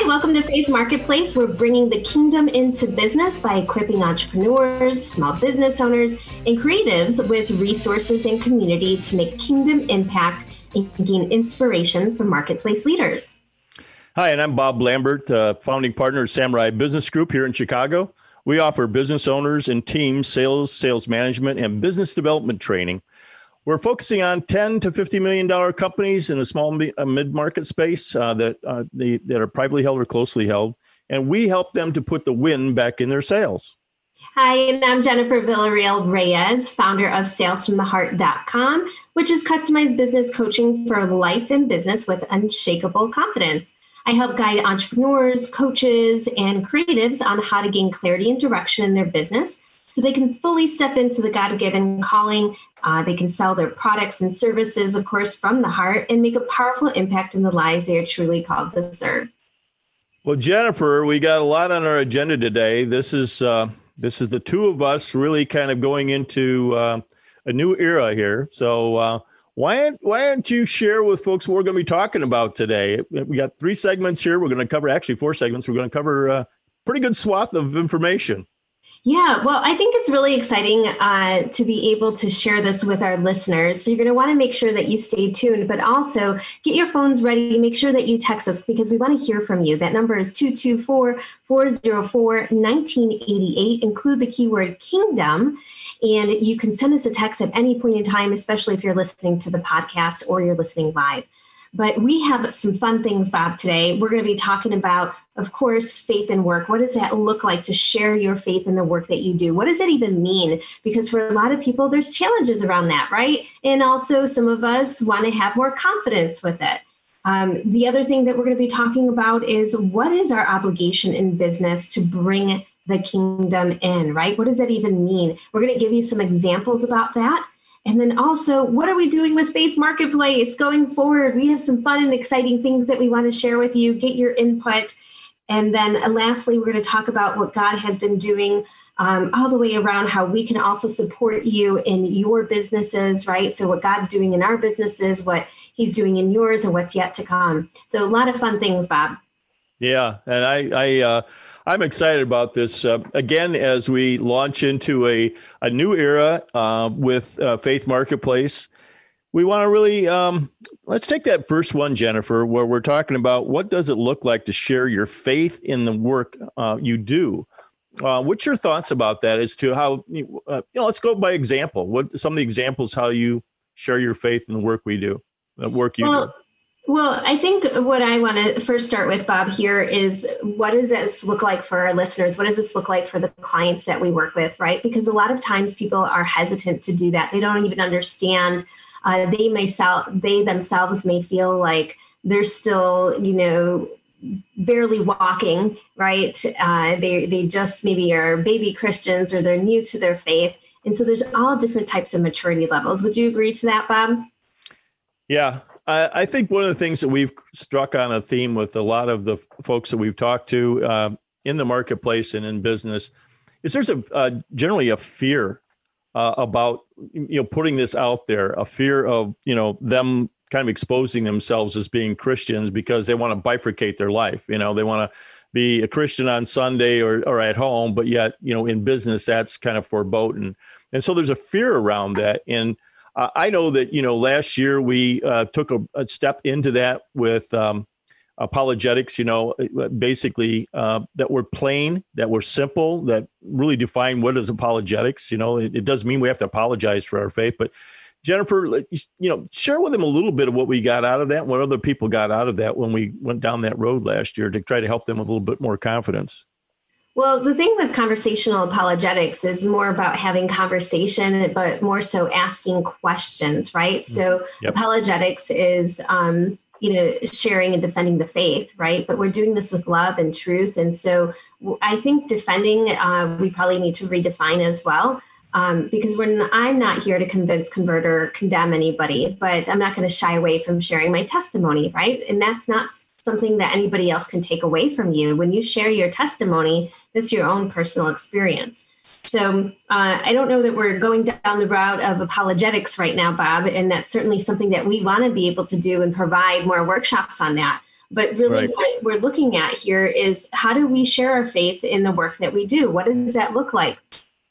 Hi, welcome to Faith Marketplace. We're bringing the kingdom into business by equipping entrepreneurs, small business owners, and creatives with resources and community to make kingdom impact and gain inspiration from marketplace leaders. Hi, and I'm Bob Lambert, uh, founding partner of Samurai Business Group here in Chicago. We offer business owners and teams sales, sales management, and business development training. We're focusing on 10 to 50 million dollar companies in the small uh, mid market space uh, that uh, that are privately held or closely held, and we help them to put the win back in their sales. Hi, and I'm Jennifer Villarreal Reyes, founder of salesfromtheheart.com, which is customized business coaching for life and business with unshakable confidence. I help guide entrepreneurs, coaches, and creatives on how to gain clarity and direction in their business so they can fully step into the God given calling. Uh, they can sell their products and services, of course, from the heart and make a powerful impact in the lives they are truly called to serve. Well, Jennifer, we got a lot on our agenda today. This is uh, this is the two of us really kind of going into uh, a new era here. So uh, why why don't you share with folks what we're going to be talking about today? We got three segments here. We're going to cover actually four segments. We're going to cover a uh, pretty good swath of information. Yeah, well, I think it's really exciting uh, to be able to share this with our listeners. So you're going to want to make sure that you stay tuned, but also get your phones ready. Make sure that you text us because we want to hear from you. That number is 224 404 1988. Include the keyword kingdom. And you can send us a text at any point in time, especially if you're listening to the podcast or you're listening live. But we have some fun things, Bob, today. We're going to be talking about, of course, faith and work. What does that look like to share your faith in the work that you do? What does that even mean? Because for a lot of people, there's challenges around that, right? And also, some of us want to have more confidence with it. Um, the other thing that we're going to be talking about is what is our obligation in business to bring the kingdom in, right? What does that even mean? We're going to give you some examples about that. And then also, what are we doing with Faith Marketplace going forward? We have some fun and exciting things that we want to share with you. Get your input. And then uh, lastly, we're going to talk about what God has been doing um, all the way around how we can also support you in your businesses, right? So, what God's doing in our businesses, what He's doing in yours, and what's yet to come. So, a lot of fun things, Bob. Yeah. And I, I, uh, I'm excited about this. Uh, again, as we launch into a, a new era uh, with uh, Faith Marketplace, we want to really um, let's take that first one, Jennifer, where we're talking about what does it look like to share your faith in the work uh, you do. Uh, what's your thoughts about that? As to how you know, let's go by example. What some of the examples how you share your faith in the work we do, the work you well, do. Well, I think what I want to first start with, Bob, here is what does this look like for our listeners? What does this look like for the clients that we work with, right? Because a lot of times people are hesitant to do that. They don't even understand. Uh, they may they themselves may feel like they're still, you know, barely walking, right? Uh, they they just maybe are baby Christians or they're new to their faith, and so there's all different types of maturity levels. Would you agree to that, Bob? Yeah, I, I, think one of the things that we've struck on a theme with a lot of the folks that we've talked to uh, in the marketplace and in business is there's a uh, generally a fear uh, about you know putting this out there, a fear of you know them kind of exposing themselves as being Christians because they want to bifurcate their life. You know, they want to be a Christian on Sunday or or at home, but yet you know in business that's kind of foreboding, and so there's a fear around that and I know that you know last year we uh, took a, a, step into that with um, apologetics. You know, uh, basically uh, that we're plain, that we're simple, that really define what is apologetics. You know, it, it doesn't mean we have to apologize for our faith, but Jennifer, you know, share with them a little bit of what we got out of that, and what other people got out of that when we went down that road last year to try to help them with a little bit more confidence. Well, the thing with conversational apologetics is more about having conversation, but more so asking questions, right? Mm-hmm. So, yep. apologetics is um, you know, sharing and defending the faith, right? But we're doing this with love and truth. And so I think defending, uh, we probably need to redefine as well. Um, because when I'm not here to convince, convert, or condemn anybody, but I'm not going to shy away from sharing my testimony, right? And that's not something that anybody else can take away from you. When you share your testimony, that's your own personal experience. So uh, I don't know that we're going down the route of apologetics right now, Bob, and that's certainly something that we want to be able to do and provide more workshops on that. But really, right. what we're looking at here is how do we share our faith in the work that we do? What does that look like?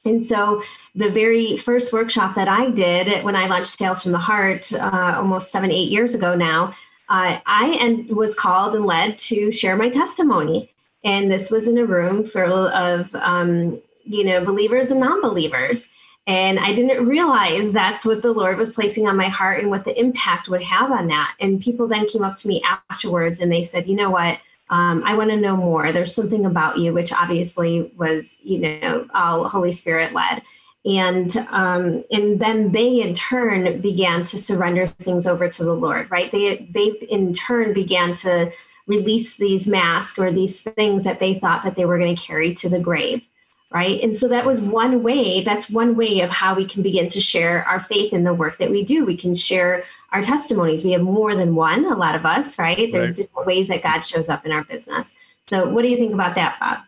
And so, the very first workshop that I did when I launched Sales from the Heart uh, almost seven, eight years ago now, uh, I and was called and led to share my testimony. And this was in a room full of, um, you know, believers and non-believers. And I didn't realize that's what the Lord was placing on my heart and what the impact would have on that. And people then came up to me afterwards and they said, you know what? Um, I want to know more. There's something about you, which obviously was, you know, all Holy Spirit led and um, and then they in turn began to surrender things over to the Lord, right? They they in turn began to release these masks or these things that they thought that they were going to carry to the grave, right? And so that was one way. That's one way of how we can begin to share our faith in the work that we do. We can share our testimonies. We have more than one. A lot of us, right? There's right. different ways that God shows up in our business. So, what do you think about that, Bob?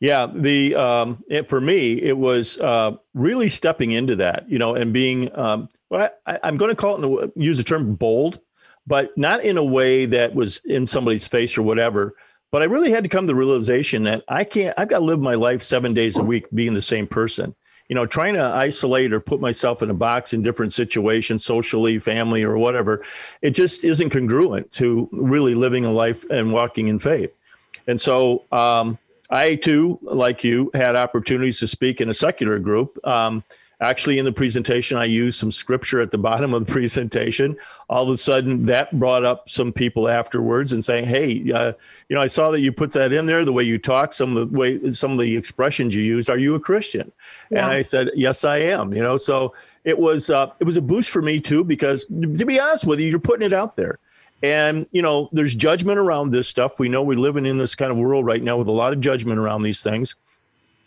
Yeah, the um, it, for me, it was uh, really stepping into that, you know, and being. Um, well, I, am going to call it the, use the term bold, but not in a way that was in somebody's face or whatever. But I really had to come to the realization that I can't. I've got to live my life seven days a week being the same person. You know, trying to isolate or put myself in a box in different situations, socially, family, or whatever, it just isn't congruent to really living a life and walking in faith. And so, um, I too, like you, had opportunities to speak in a secular group. Um, actually, in the presentation, I used some scripture at the bottom of the presentation. All of a sudden, that brought up some people afterwards and saying, "Hey, uh, you know, I saw that you put that in there. The way you talk, some of the way, some of the expressions you used. Are you a Christian?" Yeah. And I said, "Yes, I am." You know, so it was uh, it was a boost for me too because, to be honest with you, you're putting it out there. And, you know, there's judgment around this stuff. We know we're living in this kind of world right now with a lot of judgment around these things.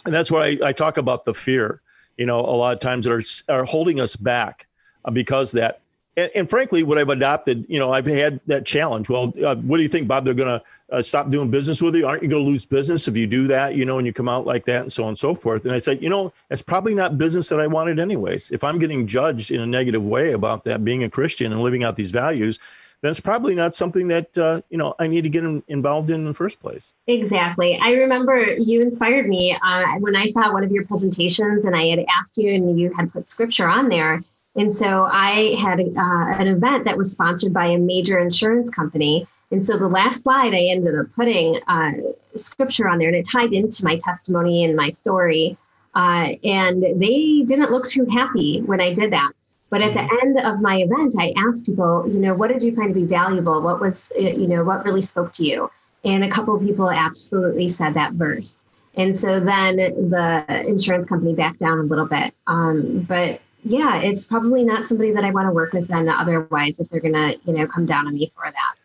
And that's why I, I talk about the fear, you know, a lot of times that are, are holding us back uh, because that. And, and, frankly, what I've adopted, you know, I've had that challenge. Well, uh, what do you think, Bob? They're going to uh, stop doing business with you? Aren't you going to lose business if you do that, you know, and you come out like that and so on and so forth? And I said, you know, it's probably not business that I wanted anyways. If I'm getting judged in a negative way about that, being a Christian and living out these values, then it's probably not something that uh, you know I need to get in, involved in in the first place. Exactly. I remember you inspired me uh, when I saw one of your presentations, and I had asked you, and you had put scripture on there. And so I had uh, an event that was sponsored by a major insurance company. And so the last slide, I ended up putting uh, scripture on there, and it tied into my testimony and my story. Uh, and they didn't look too happy when I did that. But at the mm-hmm. end of my event, I asked people, you know, what did you find to be valuable? What was, uh, you know, what really spoke to you? And a couple of people absolutely said that verse. And so then the insurance company backed down a little bit. Um, but yeah, it's probably not somebody that I want to work with then otherwise if they're going to, you know, come down on me for that.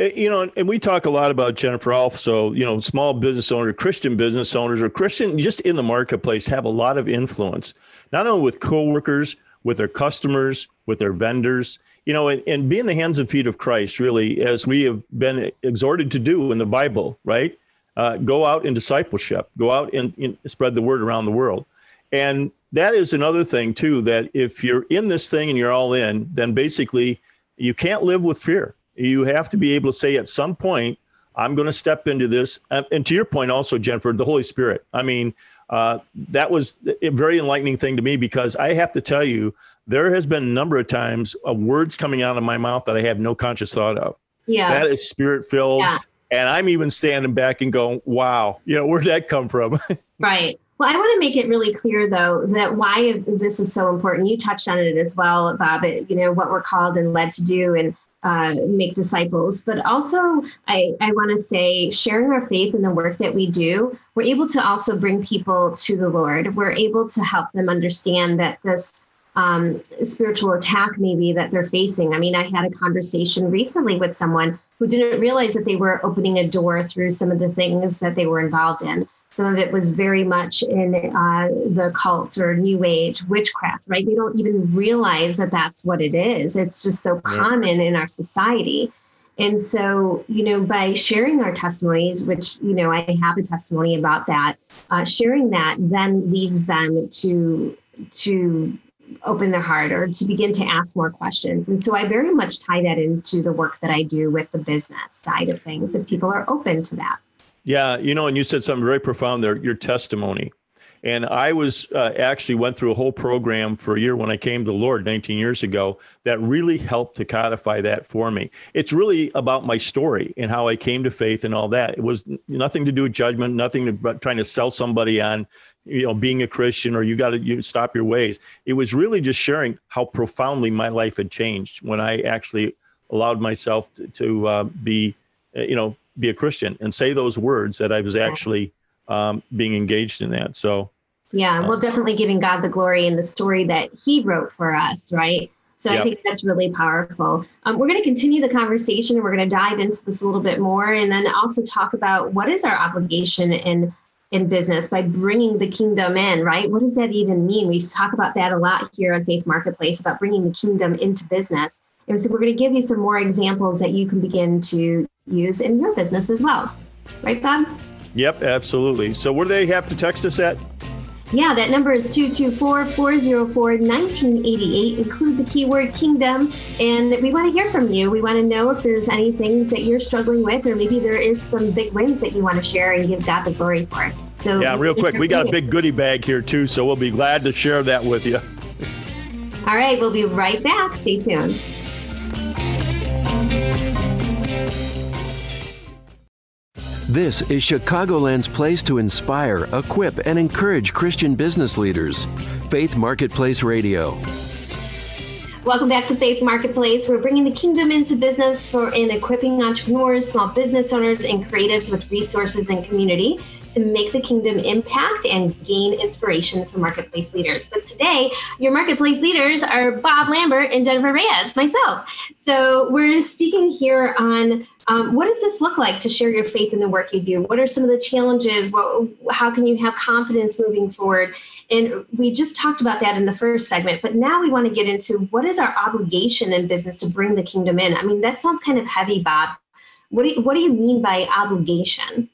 Uh, you know, and we talk a lot about Jennifer also, you know, small business owner Christian business owners, or Christian just in the marketplace have a lot of influence, not only with coworkers, with their customers, with their vendors, you know, and, and be in the hands and feet of Christ, really, as we have been exhorted to do in the Bible, right? Uh, go out in discipleship, go out and, and spread the word around the world. And that is another thing, too, that if you're in this thing and you're all in, then basically you can't live with fear. You have to be able to say at some point, I'm going to step into this. And to your point, also, Jennifer, the Holy Spirit. I mean, uh, that was a very enlightening thing to me because I have to tell you, there has been a number of times of words coming out of my mouth that I have no conscious thought of. Yeah. That is spirit filled. Yeah. And I'm even standing back and going, wow, you know, where'd that come from? right. Well, I want to make it really clear, though, that why this is so important. You touched on it as well, Bob. It, you know what we're called and led to do, and uh, make disciples. But also, I, I want to say, sharing our faith in the work that we do, we're able to also bring people to the Lord. We're able to help them understand that this um, spiritual attack maybe that they're facing. I mean, I had a conversation recently with someone who didn't realize that they were opening a door through some of the things that they were involved in. Some of it was very much in uh, the cult or new age witchcraft, right? They don't even realize that that's what it is. It's just so common in our society. And so, you know, by sharing our testimonies, which, you know, I have a testimony about that, uh, sharing that then leads them to, to open their heart or to begin to ask more questions. And so I very much tie that into the work that I do with the business side of things if people are open to that. Yeah, you know, and you said something very profound there, your testimony. And I was uh, actually went through a whole program for a year when I came to the Lord 19 years ago that really helped to codify that for me. It's really about my story and how I came to faith and all that. It was nothing to do with judgment, nothing to trying to sell somebody on, you know, being a Christian or you got to you stop your ways. It was really just sharing how profoundly my life had changed when I actually allowed myself to, to uh, be, uh, you know, be a Christian and say those words that I was actually um, being engaged in that. So, yeah, uh, well, definitely giving God the glory in the story that He wrote for us, right? So yep. I think that's really powerful. Um, we're going to continue the conversation and we're going to dive into this a little bit more, and then also talk about what is our obligation in in business by bringing the kingdom in, right? What does that even mean? We talk about that a lot here on Faith Marketplace about bringing the kingdom into business. And so we're going to give you some more examples that you can begin to use in your business as well. Right, Bob? Yep, absolutely. So where do they have to text us at? Yeah, that number is 224-404-1988. Include the keyword kingdom. And we want to hear from you. We want to know if there's any things that you're struggling with, or maybe there is some big wins that you want to share and give God the glory for. So Yeah, real quick, we got a big goodie bag here too, so we'll be glad to share that with you. All right, we'll be right back. Stay tuned. This is Chicagoland's place to inspire, equip, and encourage Christian business leaders. Faith Marketplace Radio. Welcome back to Faith Marketplace. We're bringing the kingdom into business for in equipping entrepreneurs, small business owners, and creatives with resources and community to make the kingdom impact and gain inspiration for marketplace leaders. But today, your marketplace leaders are Bob Lambert and Jennifer Reyes, myself. So we're speaking here on um, what does this look like to share your faith in the work you do? What are some of the challenges? What, how can you have confidence moving forward? And we just talked about that in the first segment, but now we want to get into what is our obligation in business to bring the kingdom in? I mean, that sounds kind of heavy, Bob. What do you, what do you mean by obligation?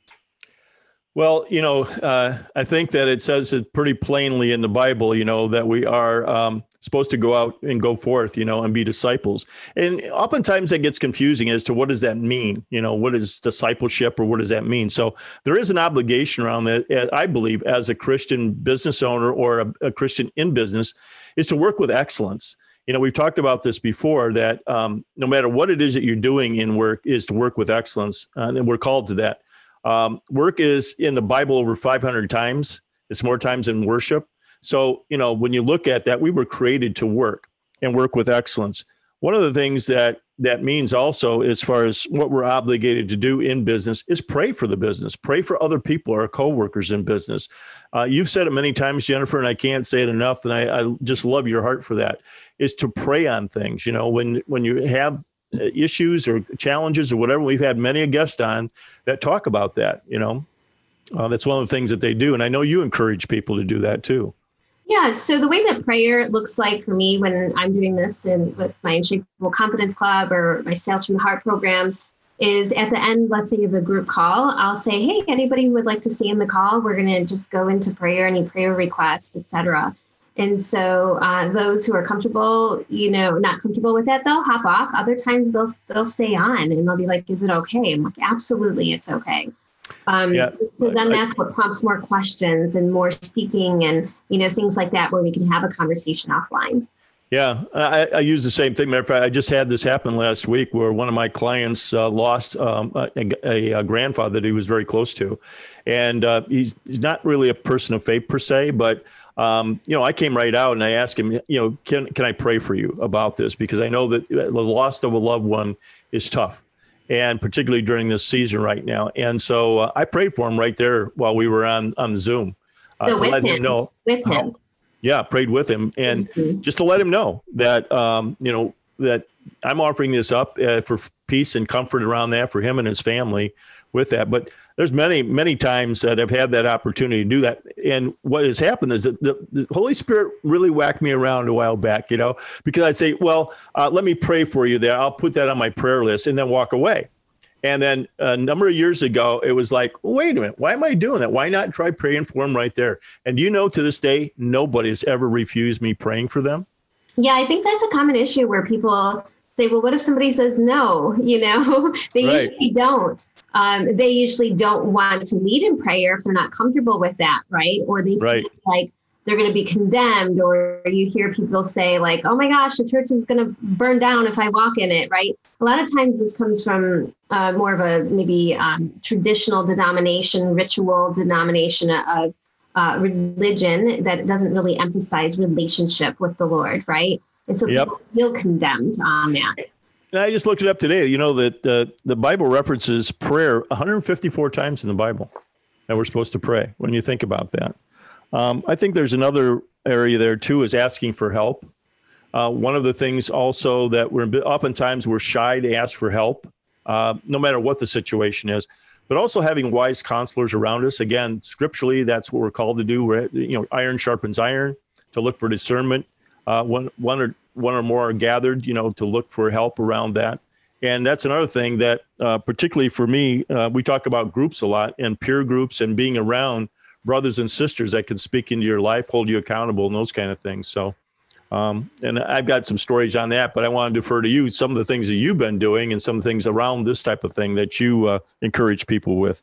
Well, you know, uh, I think that it says it pretty plainly in the Bible, you know, that we are um, supposed to go out and go forth, you know, and be disciples. And oftentimes that gets confusing as to what does that mean? You know, what is discipleship or what does that mean? So there is an obligation around that, I believe, as a Christian business owner or a, a Christian in business, is to work with excellence you know we've talked about this before that um, no matter what it is that you're doing in work is to work with excellence uh, and we're called to that um, work is in the Bible over 500 times. It's more times than worship. So, you know, when you look at that, we were created to work and work with excellence. One of the things that that means also, as far as what we're obligated to do in business, is pray for the business, pray for other people, our coworkers in business. Uh, you've said it many times, Jennifer, and I can't say it enough. And I, I just love your heart for that. Is to pray on things. You know, when when you have issues or challenges or whatever. We've had many a guest on that talk about that. You know, uh, that's one of the things that they do, and I know you encourage people to do that too. Yeah. So the way that prayer looks like for me when I'm doing this and with my Unshakable Confidence Club or my Sales from the Heart programs is at the end, let's say of a group call, I'll say, hey, anybody who would like to stay in the call, we're going to just go into prayer, any prayer requests, etc. And so uh, those who are comfortable, you know, not comfortable with that, they'll hop off. Other times they'll they'll stay on and they'll be like, "Is it okay?" I'm like, "Absolutely, it's okay." Um, yeah, so then I, that's what prompts more questions and more seeking and you know things like that, where we can have a conversation offline. Yeah, I, I, use the same thing. Matter of fact, I just had this happen last week where one of my clients uh, lost um, a, a, a, grandfather that he was very close to, and uh, he's he's not really a person of faith per se, but um, you know, I came right out and I asked him, you know, can can I pray for you about this because I know that the loss of a loved one is tough, and particularly during this season right now. And so uh, I prayed for him right there while we were on on Zoom uh, so to let him, him know. With him. Yeah, prayed with him, and mm-hmm. just to let him know that um, you know that I'm offering this up uh, for peace and comfort around that for him and his family with that. But there's many, many times that I've had that opportunity to do that. And what has happened is that the, the Holy Spirit really whacked me around a while back, you know, because I'd say, well, uh, let me pray for you there. I'll put that on my prayer list and then walk away. And then a number of years ago, it was like, wait a minute, why am I doing that? Why not try praying for him right there? And you know, to this day, nobody has ever refused me praying for them. Yeah, I think that's a common issue where people say, well, what if somebody says no? You know, they right. usually don't. Um, they usually don't want to lead in prayer if they're not comfortable with that, right? Or they right. like they're going to be condemned, or you hear people say like, "Oh my gosh, the church is going to burn down if I walk in it," right? A lot of times this comes from uh, more of a maybe um, traditional denomination, ritual denomination of uh, religion that doesn't really emphasize relationship with the Lord, right? And so yep. people feel condemned on that. And I just looked it up today. You know that the the Bible references prayer 154 times in the Bible that we're supposed to pray. When you think about that, um, I think there's another area there too is asking for help. Uh, one of the things also that we're oftentimes we're shy to ask for help, uh, no matter what the situation is. But also having wise counselors around us. Again, scripturally, that's what we're called to do. We're, you know, iron sharpens iron to look for discernment uh, one one or one or more are gathered, you know, to look for help around that. And that's another thing that, uh, particularly for me, uh, we talk about groups a lot and peer groups and being around brothers and sisters that can speak into your life, hold you accountable, and those kind of things. So, um, and I've got some stories on that, but I want to defer to you some of the things that you've been doing and some things around this type of thing that you uh, encourage people with.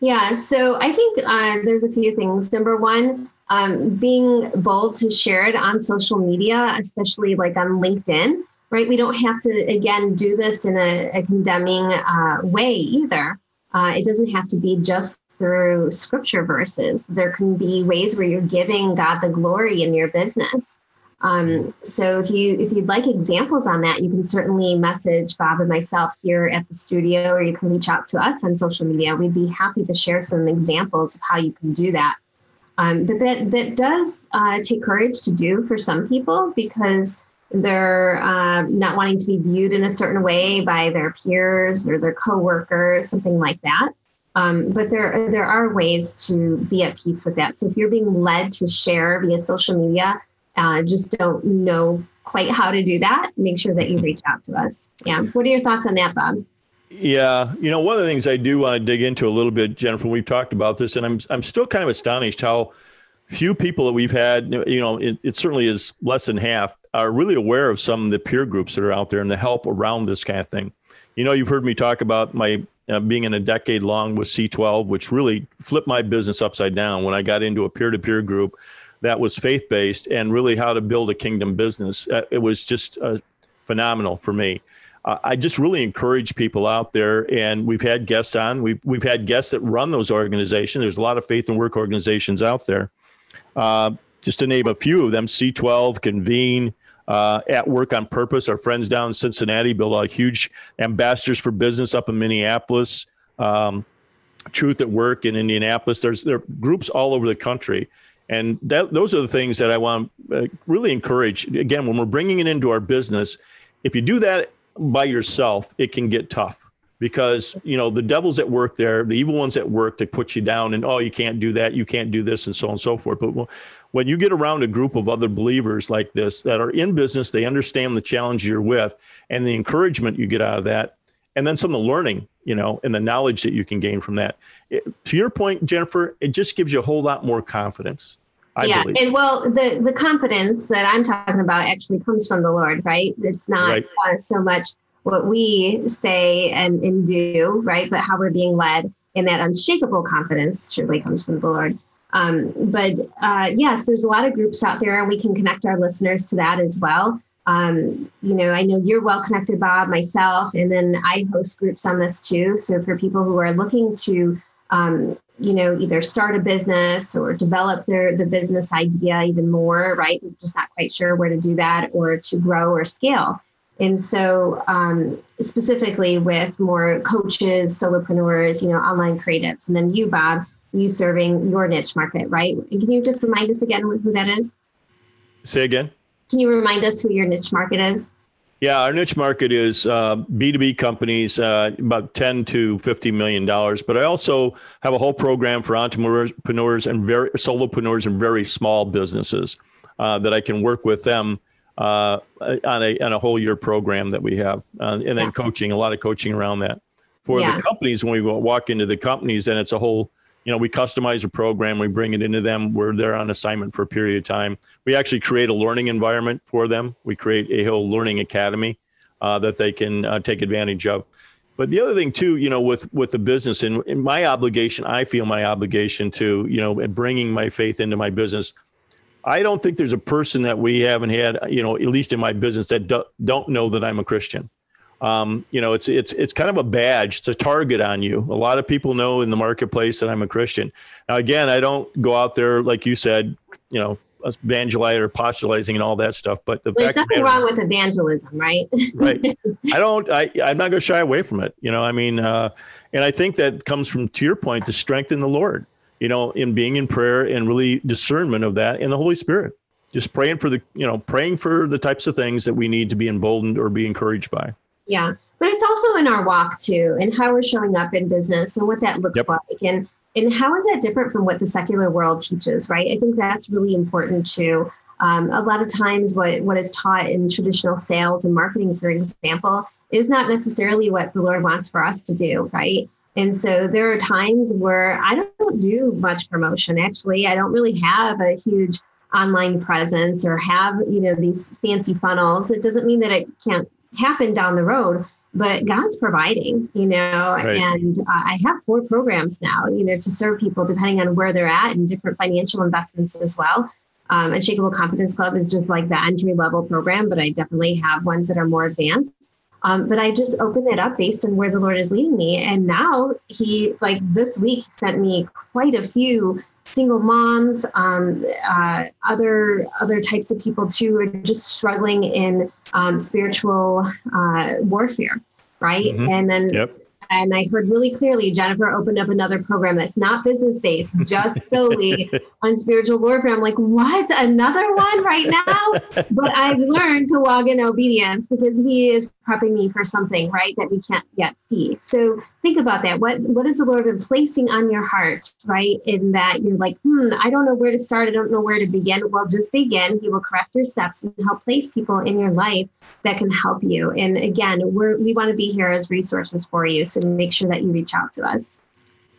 Yeah, so I think uh, there's a few things. Number one, um, being bold to share it on social media, especially like on LinkedIn, right? We don't have to, again, do this in a, a condemning uh, way either. Uh, it doesn't have to be just through scripture verses. There can be ways where you're giving God the glory in your business. Um, so if you if you'd like examples on that, you can certainly message Bob and myself here at the studio, or you can reach out to us on social media. We'd be happy to share some examples of how you can do that. Um, but that that does uh, take courage to do for some people because they're uh, not wanting to be viewed in a certain way by their peers or their coworkers, something like that. Um, but there there are ways to be at peace with that. So if you're being led to share via social media, uh, just don't know quite how to do that. Make sure that you reach out to us. Yeah. What are your thoughts on that, Bob? Yeah, you know, one of the things I do want to dig into a little bit, Jennifer. We've talked about this, and I'm I'm still kind of astonished how few people that we've had. You know, it, it certainly is less than half are really aware of some of the peer groups that are out there and the help around this kind of thing. You know, you've heard me talk about my uh, being in a decade long with C12, which really flipped my business upside down when I got into a peer to peer group that was faith based and really how to build a kingdom business. Uh, it was just uh, phenomenal for me I just really encourage people out there, and we've had guests on. We've we've had guests that run those organizations. There's a lot of faith and work organizations out there. Uh, just to name a few of them: C12, Convene, uh, At Work on Purpose. Our friends down in Cincinnati build a huge ambassadors for business up in Minneapolis. Um, Truth at Work in Indianapolis. There's there are groups all over the country. And that, those are the things that I want to uh, really encourage. Again, when we're bringing it into our business, if you do that by yourself, it can get tough because you know the devil's at work there, the evil ones at work to put you down and oh you can't do that, you can't do this, and so on and so forth. But when you get around a group of other believers like this that are in business, they understand the challenge you're with and the encouragement you get out of that, and then some of the learning, you know, and the knowledge that you can gain from that. It, to your point, Jennifer, it just gives you a whole lot more confidence. I yeah, believe. and well, the the confidence that I'm talking about actually comes from the Lord, right? It's not right. Uh, so much what we say and, and do, right, but how we're being led, and that unshakable confidence surely comes from the Lord. Um, but uh, yes, there's a lot of groups out there, and we can connect our listeners to that as well. Um, you know, I know you're well connected, Bob, myself, and then I host groups on this too. So for people who are looking to um, you know either start a business or develop their the business idea even more right They're just not quite sure where to do that or to grow or scale and so um, specifically with more coaches solopreneurs you know online creatives and then you bob you serving your niche market right and can you just remind us again who that is Say again. Can you remind us who your niche market is? Yeah, our niche market is uh, B2B companies, uh, about 10 to 50 million dollars. But I also have a whole program for entrepreneurs and very solopreneurs and very small businesses uh, that I can work with them uh, on a on a whole year program that we have, uh, and then yeah. coaching, a lot of coaching around that. For yeah. the companies, when we walk into the companies, then it's a whole you know, we customize a program, we bring it into them. We're there on assignment for a period of time. We actually create a learning environment for them. We create a whole learning academy uh, that they can uh, take advantage of. But the other thing too, you know, with with the business and, and my obligation, I feel my obligation to, you know, bringing my faith into my business. I don't think there's a person that we haven't had, you know, at least in my business that do, don't know that I'm a Christian um, you know, it's it's it's kind of a badge. It's a target on you. A lot of people know in the marketplace that I'm a Christian. Now, again, I don't go out there like you said, you know, evangelizing or postulizing and all that stuff. But the There's fact nothing wrong with evangelism, right? right. I don't. I I'm not going to shy away from it. You know, I mean, uh, and I think that comes from to your point, the strength in the Lord. You know, in being in prayer and really discernment of that in the Holy Spirit. Just praying for the, you know, praying for the types of things that we need to be emboldened or be encouraged by. Yeah. But it's also in our walk too, and how we're showing up in business and what that looks yep. like. And and how is that different from what the secular world teaches, right? I think that's really important too. Um, a lot of times what what is taught in traditional sales and marketing, for example, is not necessarily what the Lord wants for us to do, right? And so there are times where I don't do much promotion. Actually, I don't really have a huge online presence or have you know these fancy funnels. It doesn't mean that it can't happen down the road but god's providing you know right. and uh, i have four programs now you know to serve people depending on where they're at and different financial investments as well um, unshakable confidence club is just like the entry level program but i definitely have ones that are more advanced um, but I just opened it up based on where the Lord is leading me. And now he, like this week, sent me quite a few single moms, um, uh, other other types of people too, are just struggling in um, spiritual uh, warfare, right? Mm-hmm. And then yep and I heard really clearly Jennifer opened up another program that's not business based, just solely on spiritual warfare. I'm like, what? Another one right now? But I've learned to walk in obedience because he is prepping me for something, right, that we can't yet see. So think about that. What what is the Lord been placing on your heart, right? In that you're like, hmm, I don't know where to start. I don't know where to begin. Well, just begin. He will correct your steps and help place people in your life that can help you. And again, we're we want to be here as resources for you. So make sure that you reach out to us.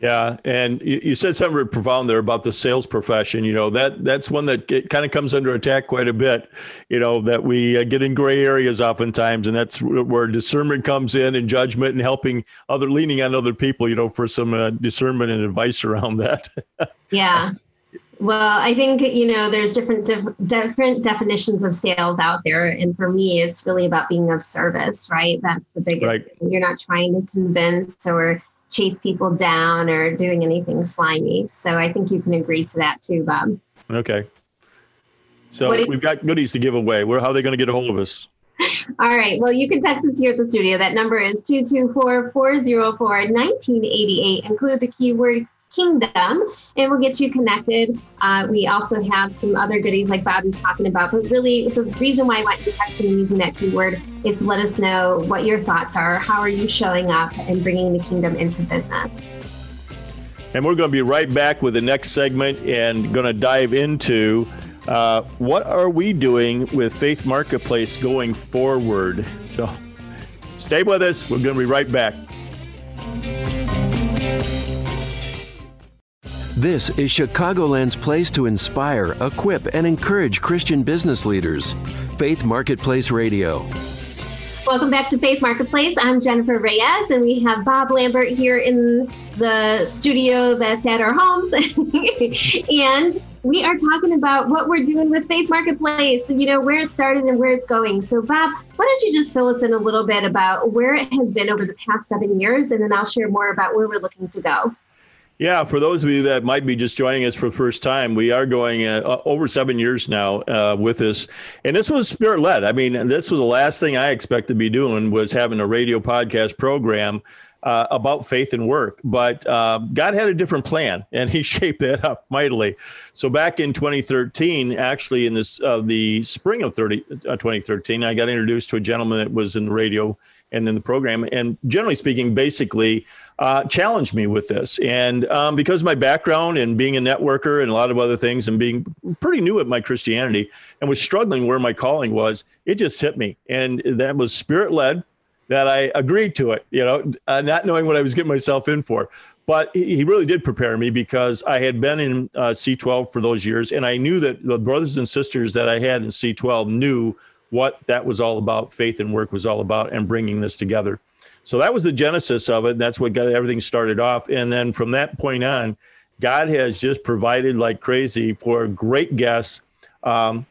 Yeah, and you, you said something profound there about the sales profession. You know that that's one that kind of comes under attack quite a bit. You know that we uh, get in gray areas oftentimes, and that's where discernment comes in and judgment and helping other, leaning on other people. You know, for some uh, discernment and advice around that. yeah. Well, I think you know there's different dif- different definitions of sales out there, and for me, it's really about being of service, right? That's the biggest. Right. Thing. You're not trying to convince or chase people down or doing anything slimy. So I think you can agree to that too, Bob. Okay. So we've got goodies to give away. Where how are they going to get a hold of us? All right. Well, you can text us here at the studio. That number is 224 404 1988. Include the keyword Kingdom, and we'll get you connected. Uh, we also have some other goodies like Bob is talking about, but really the reason why I want you texting and using that keyword is to let us know what your thoughts are. How are you showing up and bringing the kingdom into business? And we're going to be right back with the next segment and going to dive into uh, what are we doing with Faith Marketplace going forward. So stay with us. We're going to be right back. This is Chicagoland's place to inspire, equip, and encourage Christian business leaders. Faith Marketplace Radio. Welcome back to Faith Marketplace. I'm Jennifer Reyes, and we have Bob Lambert here in the studio that's at our homes. and we are talking about what we're doing with Faith Marketplace, you know, where it started and where it's going. So, Bob, why don't you just fill us in a little bit about where it has been over the past seven years, and then I'll share more about where we're looking to go. Yeah, for those of you that might be just joining us for the first time, we are going uh, over seven years now uh, with this, and this was spirit led. I mean, this was the last thing I expected to be doing was having a radio podcast program uh, about faith and work. But uh, God had a different plan, and He shaped that up mightily. So back in 2013, actually in this uh, the spring of 30, uh, 2013, I got introduced to a gentleman that was in the radio and in the program, and generally speaking, basically uh, challenged me with this. And um, because my background and being a networker and a lot of other things, and being pretty new at my Christianity, and was struggling where my calling was, it just hit me, and that was spirit led that I agreed to it, you know, uh, not knowing what I was getting myself in for. But he really did prepare me because I had been in uh, C12 for those years, and I knew that the brothers and sisters that I had in C12 knew what that was all about, faith and work was all about, and bringing this together. So that was the genesis of it. That's what got everything started off. And then from that point on, God has just provided like crazy for great guests. Um,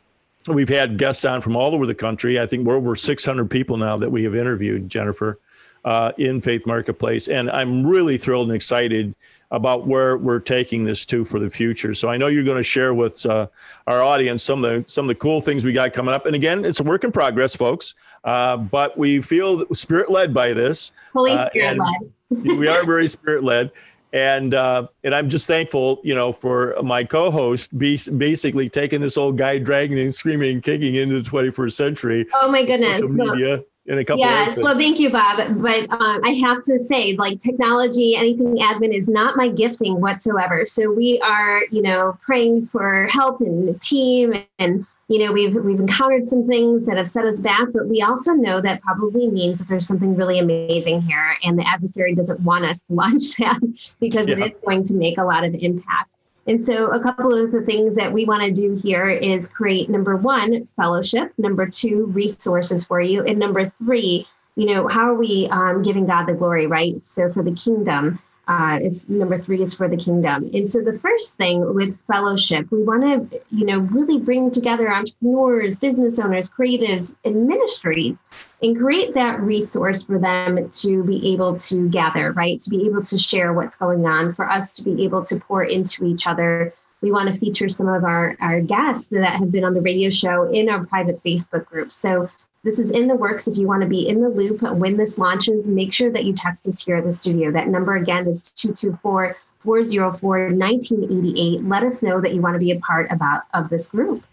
We've had guests on from all over the country. I think we're over 600 people now that we have interviewed, Jennifer, uh, in Faith Marketplace. And I'm really thrilled and excited about where we're taking this to for the future. So I know you're going to share with uh, our audience some of the some of the cool things we got coming up. And again, it's a work in progress, folks. Uh, but we feel spirit led by this. Holy uh, Spirit led. we are very spirit led and uh, and I'm just thankful, you know, for my co-host be, basically taking this old guy dragging and screaming and kicking into the 21st century. Oh my goodness! media and a couple. Yeah, well, thank you, Bob. But um, I have to say, like technology, anything admin is not my gifting whatsoever. So we are, you know, praying for help and the team and you know we've we've encountered some things that have set us back but we also know that probably means that there's something really amazing here and the adversary doesn't want us to launch that because yeah. it is going to make a lot of impact and so a couple of the things that we want to do here is create number one fellowship number two resources for you and number three you know how are we um, giving god the glory right? So for the kingdom uh, it's number three is for the kingdom. And so the first thing with fellowship, we want to, you know, really bring together entrepreneurs, business owners, creatives, and ministries and create that resource for them to be able to gather, right? To be able to share what's going on, for us to be able to pour into each other. We want to feature some of our, our guests that have been on the radio show in our private Facebook group. So this is in the works. If you want to be in the loop when this launches, make sure that you text us here at the studio. That number again is 224 404 1988. Let us know that you want to be a part about of this group.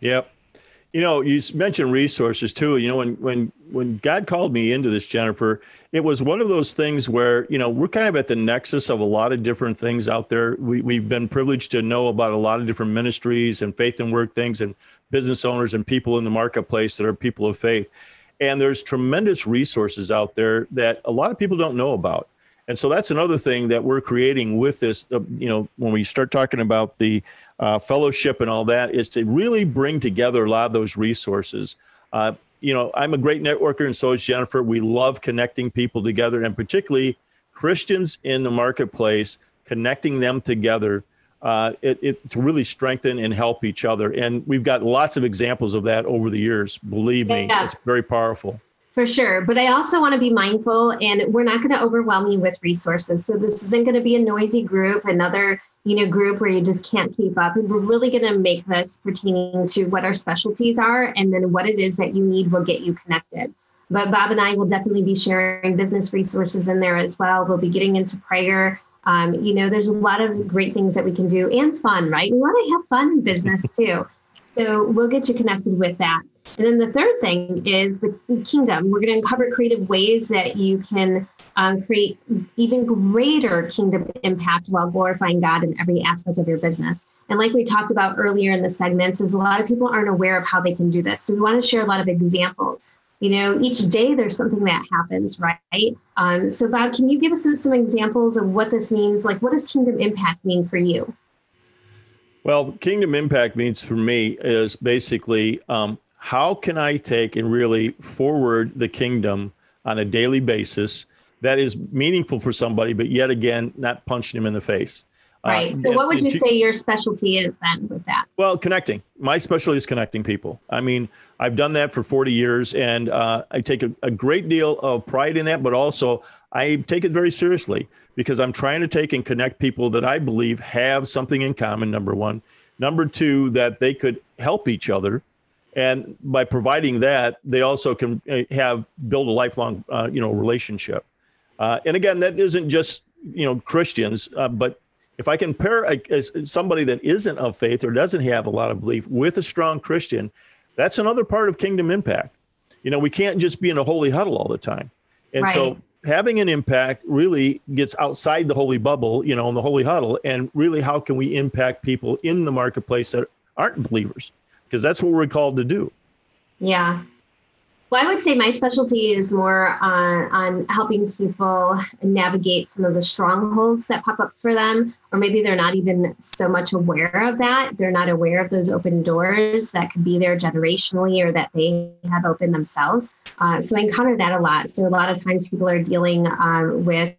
Yep. You know, you mentioned resources too. You know, when when when God called me into this, Jennifer, it was one of those things where you know we're kind of at the nexus of a lot of different things out there. We we've been privileged to know about a lot of different ministries and faith and work things, and business owners and people in the marketplace that are people of faith. And there's tremendous resources out there that a lot of people don't know about. And so that's another thing that we're creating with this. you know, when we start talking about the uh, fellowship and all that, is to really bring together a lot of those resources. Uh, you know, I'm a great networker, and so is Jennifer. We love connecting people together, and particularly Christians in the marketplace, connecting them together uh, it, it, to really strengthen and help each other. And we've got lots of examples of that over the years. Believe me, yeah. it's very powerful. For sure. But I also want to be mindful, and we're not going to overwhelm you with resources. So this isn't going to be a noisy group, another you know group where you just can't keep up. And we're really going to make this pertaining to what our specialties are, and then what it is that you need will get you connected. But Bob and I will definitely be sharing business resources in there as well. We'll be getting into prayer um, you know, there's a lot of great things that we can do and fun, right? We want to have fun in business too. So we'll get you connected with that. And then the third thing is the kingdom. We're going to uncover creative ways that you can um, create even greater kingdom impact while glorifying God in every aspect of your business. And like we talked about earlier in the segments, is a lot of people aren't aware of how they can do this. So we want to share a lot of examples you know each day there's something that happens right um, so bob can you give us some examples of what this means like what does kingdom impact mean for you well kingdom impact means for me is basically um, how can i take and really forward the kingdom on a daily basis that is meaningful for somebody but yet again not punching them in the face Right. Uh, so, what would you say your specialty is then with that? Well, connecting. My specialty is connecting people. I mean, I've done that for 40 years, and uh, I take a, a, great deal of pride in that, but also I take it very seriously because I'm trying to take and connect people that I believe have something in common, number one. Number two, that they could help each other. And by providing that, they also can uh, have build a lifelong, uh, you know, relationship. Uh, and again, that isn't just you know Christians, uh, but if I can pair a, a, somebody that isn't of faith or doesn't have a lot of belief with a strong Christian, that's another part of kingdom impact. You know, we can't just be in a holy huddle all the time. And right. so having an impact really gets outside the holy bubble, you know, in the holy huddle, and really how can we impact people in the marketplace that aren't believers? Because that's what we're called to do. Yeah, well, I would say my specialty is more on, on helping people navigate some of the strongholds that pop up for them, or maybe they're not even so much aware of that. They're not aware of those open doors that could be there generationally or that they have opened themselves. Uh, so I encounter that a lot. So a lot of times people are dealing uh, with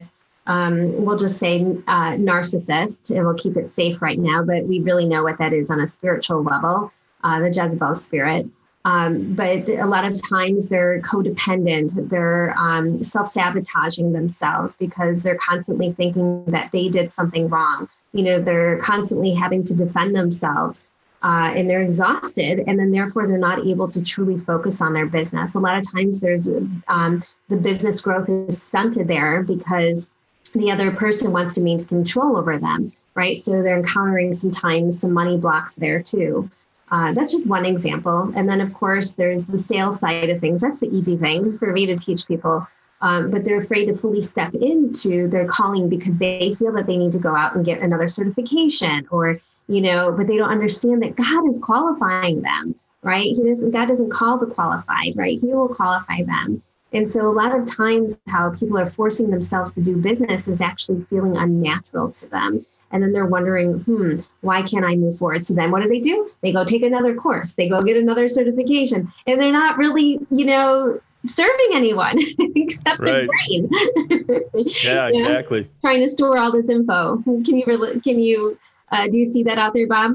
um, we'll just say uh, narcissist, and we'll keep it safe right now, but we really know what that is on a spiritual level, uh, the Jezebel spirit. Um, but a lot of times they're codependent, they're um, self sabotaging themselves because they're constantly thinking that they did something wrong. You know, they're constantly having to defend themselves. Uh, and they're exhausted, and then therefore they're not able to truly focus on their business. A lot of times, there's um, the business growth is stunted there because the other person wants to maintain control over them, right? So they're encountering sometimes some money blocks there too. Uh, that's just one example. And then, of course, there's the sales side of things. That's the easy thing for me to teach people. Um, but they're afraid to fully step into their calling because they feel that they need to go out and get another certification or, you know, but they don't understand that God is qualifying them, right? He doesn't, God doesn't call the qualified, right? He will qualify them. And so a lot of times how people are forcing themselves to do business is actually feeling unnatural to them and then they're wondering, hmm, why can't I move forward? So then what do they do? They go take another course, they go get another certification, and they're not really, you know, serving anyone except right. brain. yeah, exactly. Trying to store all this info. Can you really, can you uh, do you see that out there, Bob?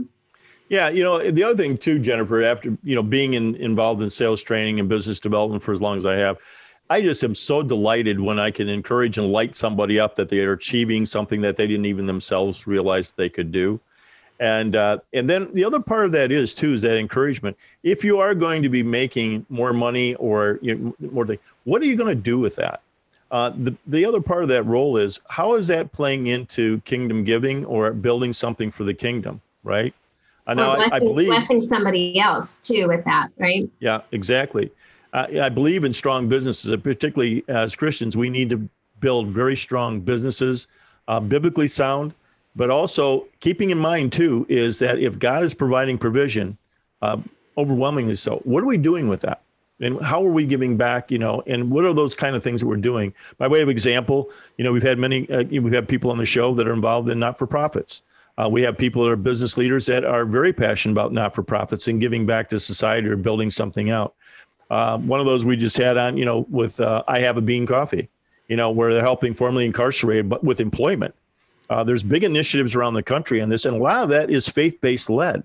Yeah, you know, the other thing too, Jennifer, after you know being in, involved in sales training and business development for as long as I have, I just am so delighted when I can encourage and light somebody up that they are achieving something that they didn't even themselves realize they could do. And uh, and then the other part of that is too is that encouragement. If you are going to be making more money or you know, more thing, what are you going to do with that? Uh, the the other part of that role is how is that playing into kingdom giving or building something for the kingdom, right? Uh, now, blessing, I, I believe blessing somebody else too with that, right? Yeah, exactly. I, I believe in strong businesses, particularly as Christians, we need to build very strong businesses, uh, biblically sound, but also keeping in mind too is that if God is providing provision, uh, overwhelmingly so, what are we doing with that? And how are we giving back? You know, and what are those kind of things that we're doing? By way of example, you know, we've had many, uh, we've had people on the show that are involved in not-for-profits. Uh, we have people that are business leaders that are very passionate about not-for-profits and giving back to society or building something out. Uh, one of those we just had on, you know, with uh, I Have a Bean Coffee, you know, where they're helping formerly incarcerated, but with employment. Uh, there's big initiatives around the country on this, and a lot of that is faith based led.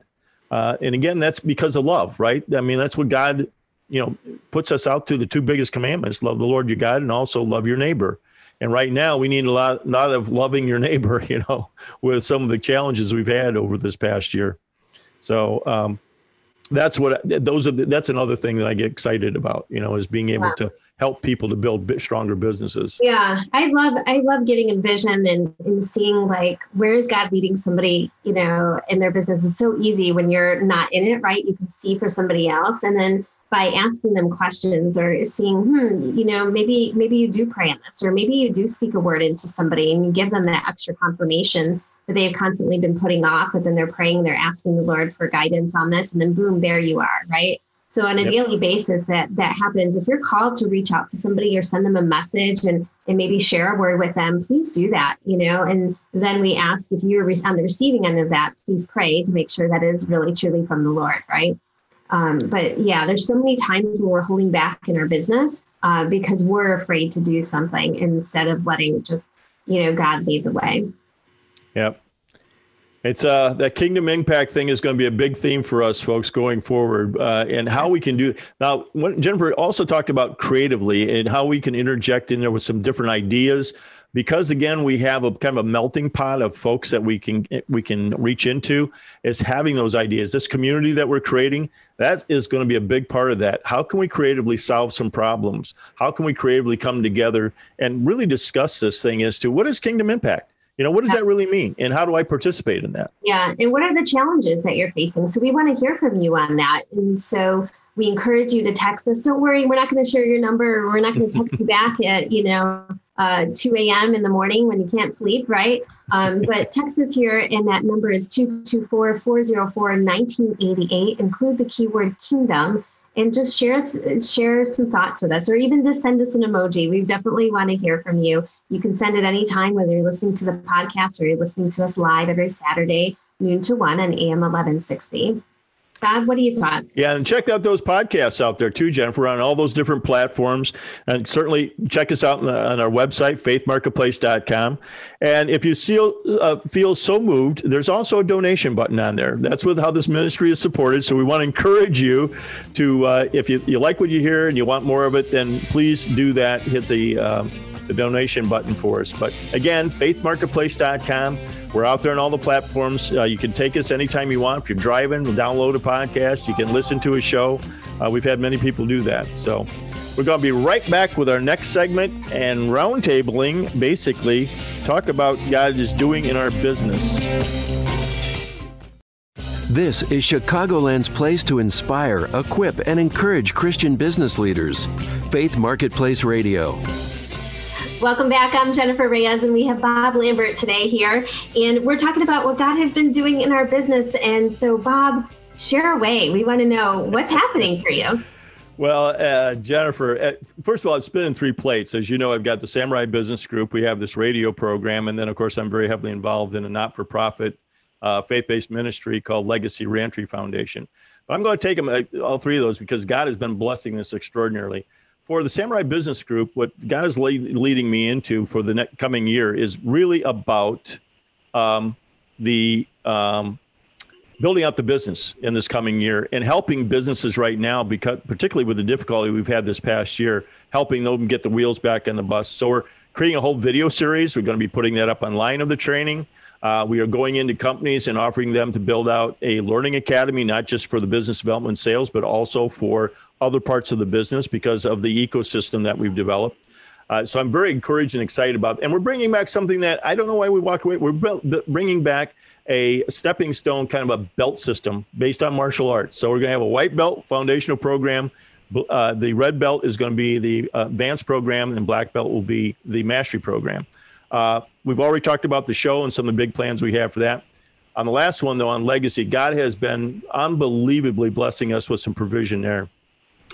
Uh, and again, that's because of love, right? I mean, that's what God, you know, puts us out to the two biggest commandments love the Lord your God and also love your neighbor. And right now, we need a lot, lot of loving your neighbor, you know, with some of the challenges we've had over this past year. So, um, that's what those are the, that's another thing that i get excited about you know is being able wow. to help people to build stronger businesses. Yeah i love i love getting a vision and, and seeing like where is god leading somebody you know in their business? It's so easy when you're not in it right? You can see for somebody else and then by asking them questions or seeing hmm you know maybe maybe you do pray on this or maybe you do speak a word into somebody and you give them that extra confirmation that they've constantly been putting off, but then they're praying, they're asking the Lord for guidance on this, and then boom, there you are, right? So on a yep. daily basis, that that happens. If you're called to reach out to somebody or send them a message and and maybe share a word with them, please do that. You know, and then we ask if you're on the receiving end of that, please pray to make sure that is really truly from the Lord, right? Um, but yeah, there's so many times when we're holding back in our business uh, because we're afraid to do something instead of letting just you know God lead the way. Yep. It's uh that kingdom impact thing is going to be a big theme for us folks going forward, uh, and how we can do now. When Jennifer also talked about creatively and how we can interject in there with some different ideas because again we have a kind of a melting pot of folks that we can we can reach into is having those ideas this community that we're creating that is going to be a big part of that how can we creatively solve some problems how can we creatively come together and really discuss this thing as to what is kingdom impact you know what does that really mean and how do i participate in that yeah and what are the challenges that you're facing so we want to hear from you on that and so we encourage you to text us don't worry we're not going to share your number we're not going to text you back at you know uh, 2 a.m. in the morning when you can't sleep, right? Um, but text us here, and that number is 224 404 1988. Include the keyword kingdom and just share share some thoughts with us, or even just send us an emoji. We definitely want to hear from you. You can send it anytime, whether you're listening to the podcast or you're listening to us live every Saturday, noon to 1 on AM 1160. Bob, what are your thoughts? Yeah, and check out those podcasts out there too, Jennifer, on all those different platforms. And certainly check us out on, our website, faithmarketplace.com. And if you feel, uh, feel so moved, there's also a donation button on there. That's with how this ministry is supported. So we want to encourage you to, uh, if you, you like what you hear and you want more of it, then please do that. Hit the, uh, the donation button for us. But again, faithmarketplace.com. We're out there on all the platforms. Uh, you can take us anytime you want. If you're driving, download a podcast. You can listen to a show. Uh, we've had many people do that. So we're going to be right back with our next segment and roundtabling, basically, talk about God is doing in our business. This is Chicagoland's place to inspire, equip, and encourage Christian business leaders. Faith Marketplace Radio. Welcome back. I'm Jennifer Reyes, and we have Bob Lambert today here. And we're talking about what God has been doing in our business. And so, Bob, share away. We want to know what's happening for you. Well, uh, Jennifer, uh, first of all, it's been in three plates. As you know, I've got the Samurai Business Group. We have this radio program. And then, of course, I'm very heavily involved in a not for profit uh, faith based ministry called Legacy Reentry Foundation. But I'm going to take them, uh, all three of those because God has been blessing this extraordinarily for the Samurai Business Group, what God is lead, leading me into for the next coming year is really about um, the um, building out the business in this coming year and helping businesses right now, because particularly with the difficulty we've had this past year, helping them get the wheels back on the bus. So we're creating a whole video series. We're going to be putting that up online of the training. Uh, we are going into companies and offering them to build out a learning academy, not just for the business development sales, but also for other parts of the business because of the ecosystem that we've developed. Uh, so I'm very encouraged and excited about, and we're bringing back something that I don't know why we walked away. We're bringing back a stepping stone kind of a belt system based on martial arts. So we're going to have a white belt foundational program. Uh, the red belt is going to be the advanced program, and black belt will be the mastery program. Uh, we've already talked about the show and some of the big plans we have for that. On the last one, though, on legacy, God has been unbelievably blessing us with some provision there.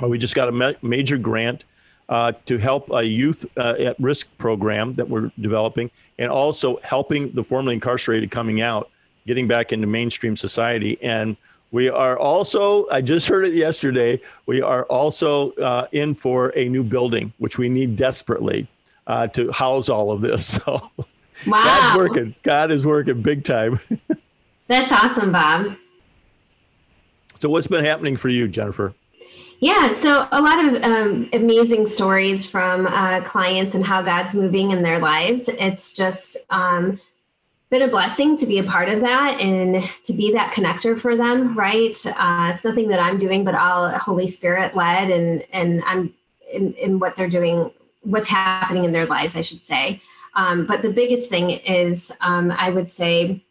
Uh, we just got a ma- major grant uh, to help a youth uh, at risk program that we're developing, and also helping the formerly incarcerated coming out, getting back into mainstream society. And we are also, I just heard it yesterday, we are also uh, in for a new building, which we need desperately uh, to house all of this. So wow. God's working. God is working big time. That's awesome, Bob. So, what's been happening for you, Jennifer? Yeah, so a lot of um, amazing stories from uh, clients and how God's moving in their lives. It's just um, been a blessing to be a part of that and to be that connector for them. Right? Uh, it's nothing that I'm doing, but all Holy Spirit led, and and I'm in, in what they're doing what's happening in their lives, I should say. Um, but the biggest thing is, um, I would say,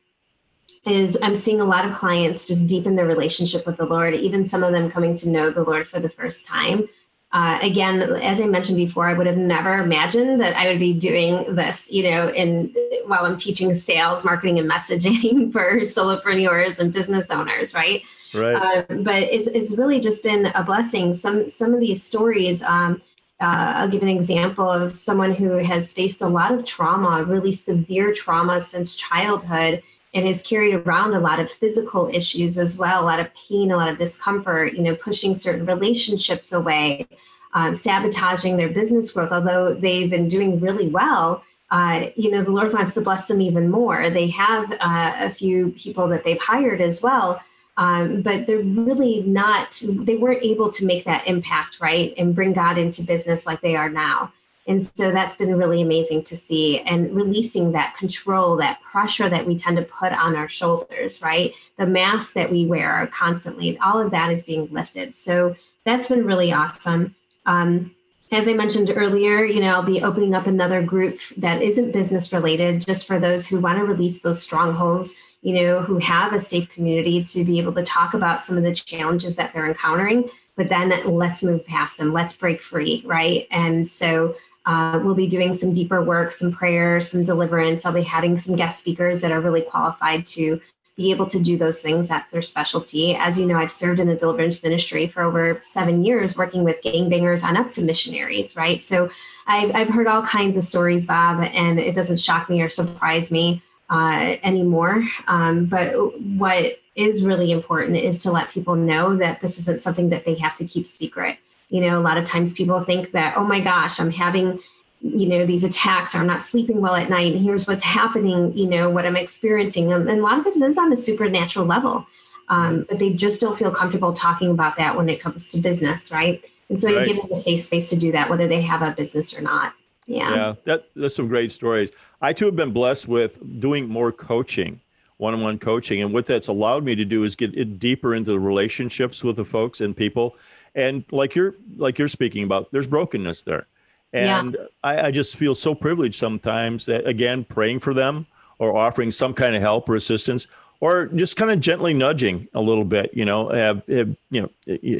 is I'm seeing a lot of clients just deepen their relationship with the Lord, even some of them coming to know the Lord for the first time. Uh, again, as I mentioned before, I would have never imagined that I would be doing this, you know, in while I'm teaching sales, marketing, and messaging for solopreneurs and business owners, right? Right. Uh, but it's, it's really just been a blessing. Some some of these stories. Um, uh, I'll give an example of someone who has faced a lot of trauma, really severe trauma since childhood, and has carried around a lot of physical issues as well, a lot of pain, a lot of discomfort, you know, pushing certain relationships away, um, sabotaging their business growth, although they've been doing really well. Uh, you know, the Lord wants to bless them even more. They have uh, a few people that they've hired as well um, but they're really not they weren't able to make that impact right and bring god into business like they are now And so that's been really amazing to see and releasing that control, that pressure that we tend to put on our shoulders, right? The masks that we wear constantly, all of that is being lifted. So that's been really awesome. Um, as I mentioned earlier, you know, I'll be opening up another group that isn't business related, just for those who want to release those strongholds, you know, who have a safe community to be able to talk about some of the challenges that they're encountering. But then let's move past them, let's break free, right? And so uh, we'll be doing some deeper work, some prayers, some deliverance. I'll be having some guest speakers that are really qualified to be able to do those things. That's their specialty. As you know, I've served in the deliverance ministry for over seven years, working with gangbangers on up to missionaries, right? So I've, I've heard all kinds of stories, Bob, and it doesn't shock me or surprise me uh, anymore. Um, but what is really important is to let people know that this isn't something that they have to keep secret. You know, a lot of times people think that, oh my gosh, I'm having you know these attacks or i'm not sleeping well at night and here's what's happening you know what i'm experiencing. And, and a lot of it is on a supernatural level. Um, but they just don't feel comfortable talking about that when it comes to business right? And so right. you give them a safe space to do that whether they have a business or not. Yeah. Yeah that, that's some great stories. I too have been blessed with doing more coaching one-on-one coaching. And what that's allowed me to do is get deeper into the relationships with the folks and people and like you're like you're speaking about there's brokenness there and yeah. I, I, just feel so privileged sometimes that, again, praying for them or offering some kind of help or assistance or just kind of gently nudging a little bit, you know, have, have, you know,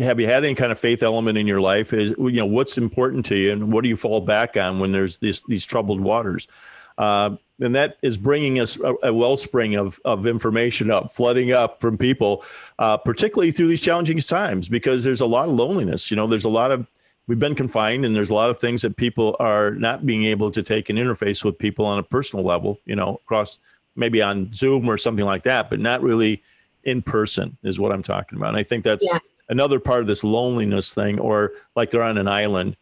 have you had any kind of faith element in your life? Is, you know, what's important to you and what do you fall back on when there's this, these troubled waters? Uh, and that is bringing us a, a, wellspring of, of information up, flooding up from people, uh, particularly through these challenging times, because there's a lot of loneliness. You know, there's a lot of we've been confined and there's a lot of things that people are not being able to take an interface with people on a personal level you know across maybe on zoom or something like that but not really in person is what i'm talking about and i think that's yeah. another part of this loneliness thing or like they're on an island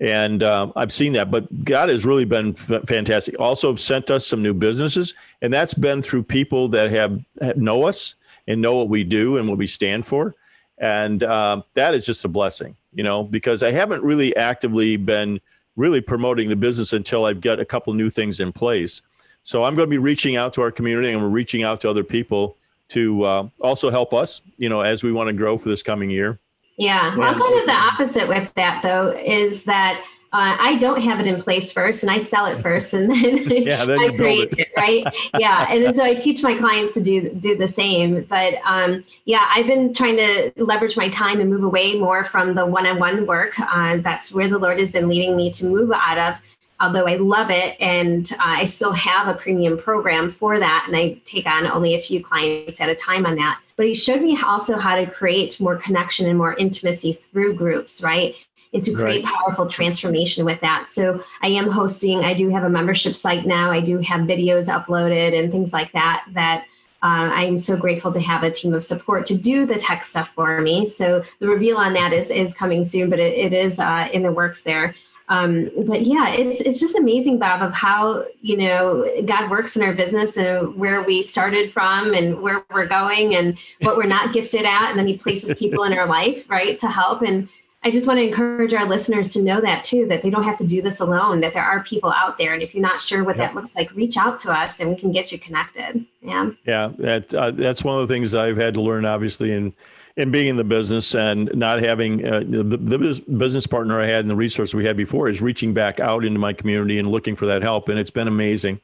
and um, i've seen that but god has really been f- fantastic. Also sent us some new businesses and that's been through people that have, have know us and know what we do and what we stand for. And uh, that is just a blessing you know because i haven't really actively been really promoting the business until i've got a couple new things in place. So i'm going to be reaching out to our community and we're reaching out to other people to uh, also help us you know as we want to grow for this coming year yeah well, i'm kind of the opposite with that though is that uh, I don't have it in place first, and I sell it first, and then, yeah, then I create it. it. right? yeah, and so I teach my clients to do do the same. But um, yeah, I've been trying to leverage my time and move away more from the one-on-one work. Uh, that's where the Lord has been leading me to move out of. Although I love it, and uh, I still have a premium program for that, and I take on only a few clients at a time on that. But he showed me also how to create more connection and more intimacy through groups, right? and to create right. powerful transformation with that. So I am hosting, I do have a membership site now. I do have videos uploaded and things like that that uh, I'm so grateful to have a team of support to do the tech stuff for me. So the reveal on that is is coming soon, but it, it is uh, in the works there. Um, but yeah, it's it's just amazing, Bob, of how you know God works in our business and where we started from and where we're going and what we're not gifted at, and then He places people in our life, right, to help. And I just want to encourage our listeners to know that too, that they don't have to do this alone, that there are people out there. And if you're not sure what that looks like, reach out to us and we can get you connected. Yeah. Yeah. That, uh, that's one of the things I've had to learn, obviously, in, in being in the business and not having uh, the, the business partner I had and the resource we had before is reaching back out into my community and looking for that help. And it's been amazing.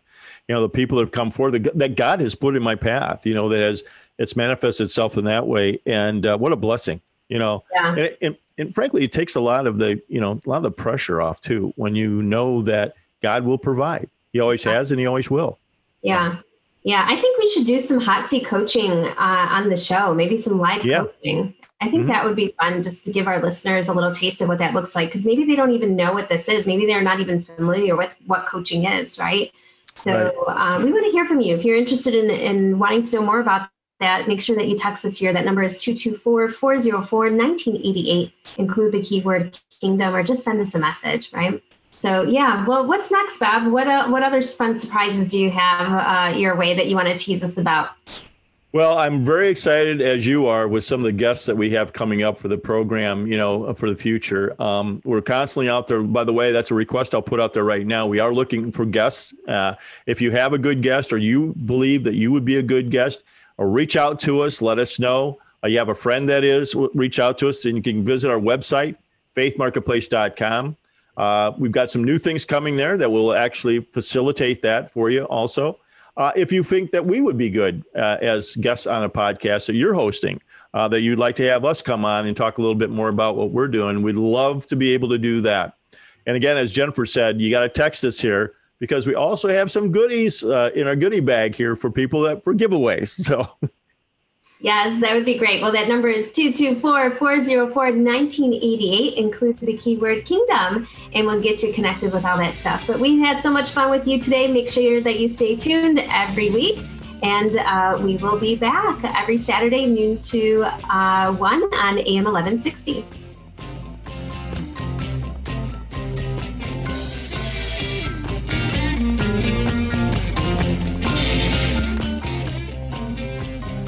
You know, the people that have come forward that God has put in my path, you know, that has, it's manifested itself in that way. And uh, what a blessing you know yeah. and, and, and frankly, it takes a lot of the, you know, a lot of the pressure off too when you know that God will provide. He always has and he always will. Yeah. Yeah. I think we should do some hot seat coaching uh, on the show, maybe some live yeah. coaching. I think mm-hmm. that would be fun just to give our listeners a little taste of what that looks like because maybe they don't even know what this is. Maybe they're not even familiar with what coaching is, right? So right. Um, we want to hear from you. If you're interested in, in wanting to know more about that, make sure that you text us here. That number is 224 404 1988. Include the keyword kingdom or just send us a message, right? So, yeah. Well, what's next, Bob? What, uh, what other fun surprises do you have uh, your way that you want to tease us about? Well, I'm very excited as you are with some of the guests that we have coming up for the program, you know, for the future. Um, we're constantly out there. By the way, that's a request I'll put out there right now. We are looking for guests. Uh, if you have a good guest or you believe that you would be a good guest, or reach out to us, let us know. Uh, you have a friend that is, reach out to us and you can visit our website, faithmarketplace.com. Uh, we've got some new things coming there that will actually facilitate that for you also. Uh, if you think that we would be good uh, as guests on a podcast that you're hosting, uh, that you'd like to have us come on and talk a little bit more about what we're doing, we'd love to be able to do that. And again, as Jennifer said, you got to text us here because we also have some goodies uh, in our goodie bag here for people that for giveaways. So. Yes, that would be great. Well, that number is 224 404 1988. Include the keyword kingdom, and we'll get you connected with all that stuff. But we had so much fun with you today. Make sure that you stay tuned every week. And uh, we will be back every Saturday, noon to uh, 1 on AM 1160.